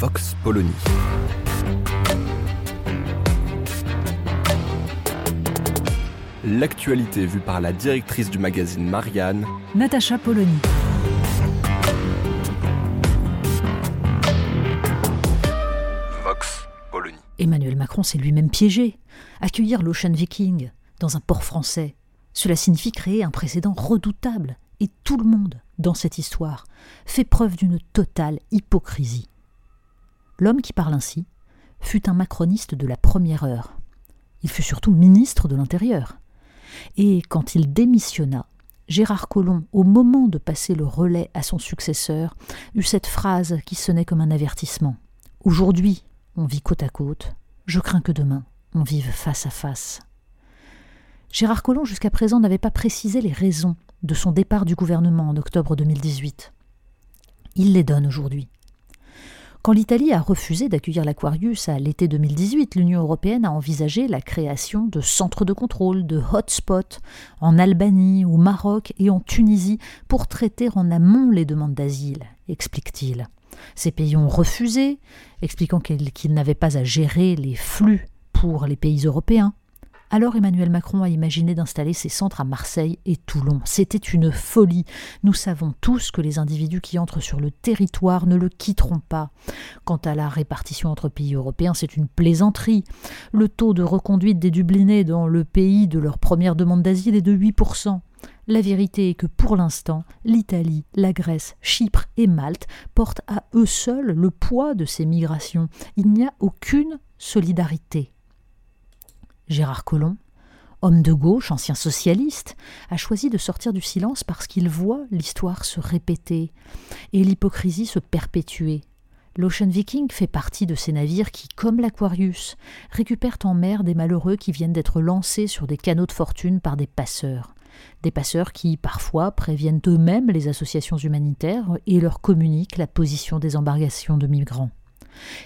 Vox Polony. L'actualité vue par la directrice du magazine Marianne, Natacha Polony. Vox Polony. Emmanuel Macron s'est lui-même piégé. Accueillir l'Ocean Viking dans un port français, cela signifie créer un précédent redoutable. Et tout le monde, dans cette histoire, fait preuve d'une totale hypocrisie. L'homme qui parle ainsi fut un macroniste de la première heure. Il fut surtout ministre de l'Intérieur. Et quand il démissionna, Gérard Collomb, au moment de passer le relais à son successeur, eut cette phrase qui sonnait comme un avertissement. Aujourd'hui, on vit côte à côte, je crains que demain, on vive face à face. Gérard Collomb, jusqu'à présent, n'avait pas précisé les raisons de son départ du gouvernement en octobre 2018. Il les donne aujourd'hui. Quand l'Italie a refusé d'accueillir l'Aquarius à l'été 2018, l'Union européenne a envisagé la création de centres de contrôle, de hotspots en Albanie, au Maroc et en Tunisie pour traiter en amont les demandes d'asile, explique-t-il. Ces pays ont refusé, expliquant qu'ils n'avaient pas à gérer les flux pour les pays européens. Alors Emmanuel Macron a imaginé d'installer ses centres à Marseille et Toulon. C'était une folie. Nous savons tous que les individus qui entrent sur le territoire ne le quitteront pas. Quant à la répartition entre pays européens, c'est une plaisanterie. Le taux de reconduite des Dublinés dans le pays de leur première demande d'asile est de 8%. La vérité est que pour l'instant, l'Italie, la Grèce, Chypre et Malte portent à eux seuls le poids de ces migrations. Il n'y a aucune solidarité. Gérard Collomb, homme de gauche, ancien socialiste, a choisi de sortir du silence parce qu'il voit l'histoire se répéter et l'hypocrisie se perpétuer. L'Ocean Viking fait partie de ces navires qui, comme l'Aquarius, récupèrent en mer des malheureux qui viennent d'être lancés sur des canaux de fortune par des passeurs. Des passeurs qui, parfois, préviennent eux-mêmes les associations humanitaires et leur communiquent la position des embarcations de migrants.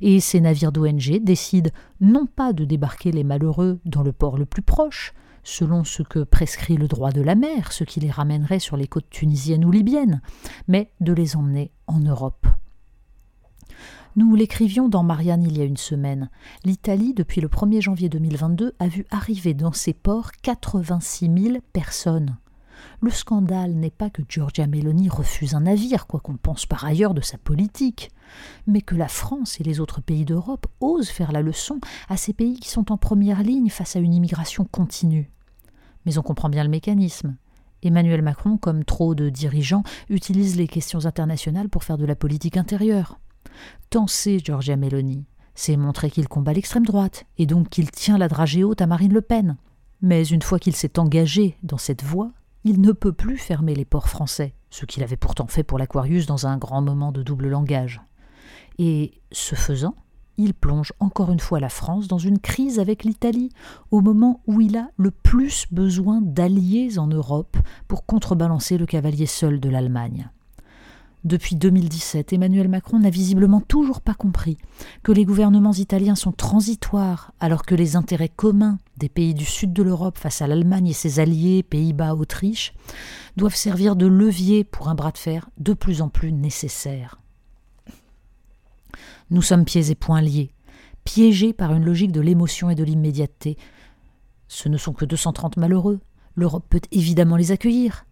Et ces navires d'ONG décident non pas de débarquer les malheureux dans le port le plus proche, selon ce que prescrit le droit de la mer, ce qui les ramènerait sur les côtes tunisiennes ou libyennes, mais de les emmener en Europe. Nous l'écrivions dans Marianne il y a une semaine. L'Italie, depuis le 1er janvier 2022, a vu arriver dans ses ports 86 000 personnes. Le scandale n'est pas que Giorgia Meloni refuse un navire, quoi qu'on pense par ailleurs de sa politique, mais que la France et les autres pays d'Europe osent faire la leçon à ces pays qui sont en première ligne face à une immigration continue. Mais on comprend bien le mécanisme. Emmanuel Macron, comme trop de dirigeants, utilise les questions internationales pour faire de la politique intérieure. Tant c'est Giorgia Meloni, c'est montrer qu'il combat l'extrême droite, et donc qu'il tient la dragée haute à Marine Le Pen. Mais une fois qu'il s'est engagé dans cette voie, il ne peut plus fermer les ports français, ce qu'il avait pourtant fait pour l'Aquarius dans un grand moment de double langage. Et ce faisant, il plonge encore une fois la France dans une crise avec l'Italie, au moment où il a le plus besoin d'alliés en Europe pour contrebalancer le cavalier seul de l'Allemagne. Depuis 2017, Emmanuel Macron n'a visiblement toujours pas compris que les gouvernements italiens sont transitoires alors que les intérêts communs des pays du sud de l'Europe face à l'Allemagne et ses alliés, Pays-Bas, Autriche, doivent servir de levier pour un bras de fer de plus en plus nécessaire. Nous sommes pieds et poings liés, piégés par une logique de l'émotion et de l'immédiateté. Ce ne sont que 230 malheureux. L'Europe peut évidemment les accueillir.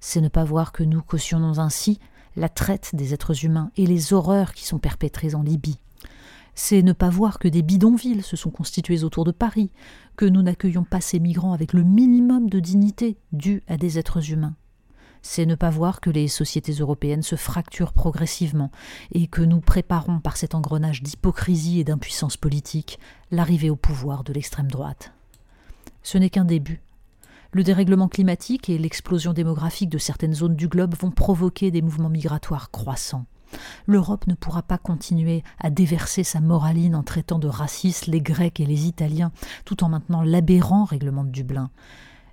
C'est ne pas voir que nous cautionnons ainsi la traite des êtres humains et les horreurs qui sont perpétrées en Libye. C'est ne pas voir que des bidonvilles se sont constitués autour de Paris, que nous n'accueillons pas ces migrants avec le minimum de dignité dû à des êtres humains. C'est ne pas voir que les sociétés européennes se fracturent progressivement et que nous préparons par cet engrenage d'hypocrisie et d'impuissance politique l'arrivée au pouvoir de l'extrême droite. Ce n'est qu'un début. Le dérèglement climatique et l'explosion démographique de certaines zones du globe vont provoquer des mouvements migratoires croissants. L'Europe ne pourra pas continuer à déverser sa moraline en traitant de racistes les Grecs et les Italiens, tout en maintenant l'aberrant règlement de Dublin.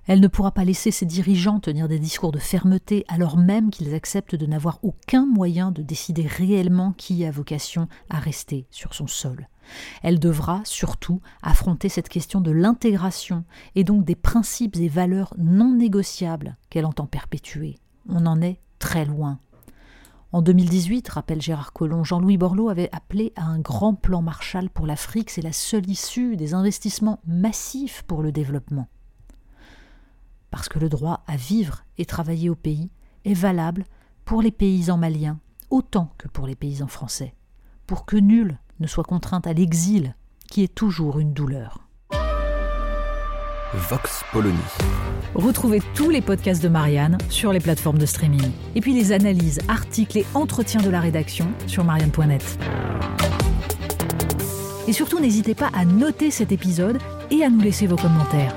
Elle ne pourra pas laisser ses dirigeants tenir des discours de fermeté alors même qu'ils acceptent de n'avoir aucun moyen de décider réellement qui a vocation à rester sur son sol. Elle devra surtout affronter cette question de l'intégration et donc des principes et valeurs non négociables qu'elle entend perpétuer. On en est très loin. En 2018, rappelle Gérard Collomb, Jean-Louis Borloo avait appelé à un grand plan Marshall pour l'Afrique. C'est la seule issue des investissements massifs pour le développement. Parce que le droit à vivre et travailler au pays est valable pour les paysans maliens autant que pour les paysans français, pour que nul ne soit contraint à l'exil, qui est toujours une douleur. Vox Polony. Retrouvez tous les podcasts de Marianne sur les plateformes de streaming. Et puis les analyses, articles et entretiens de la rédaction sur marianne.net. Et surtout, n'hésitez pas à noter cet épisode et à nous laisser vos commentaires.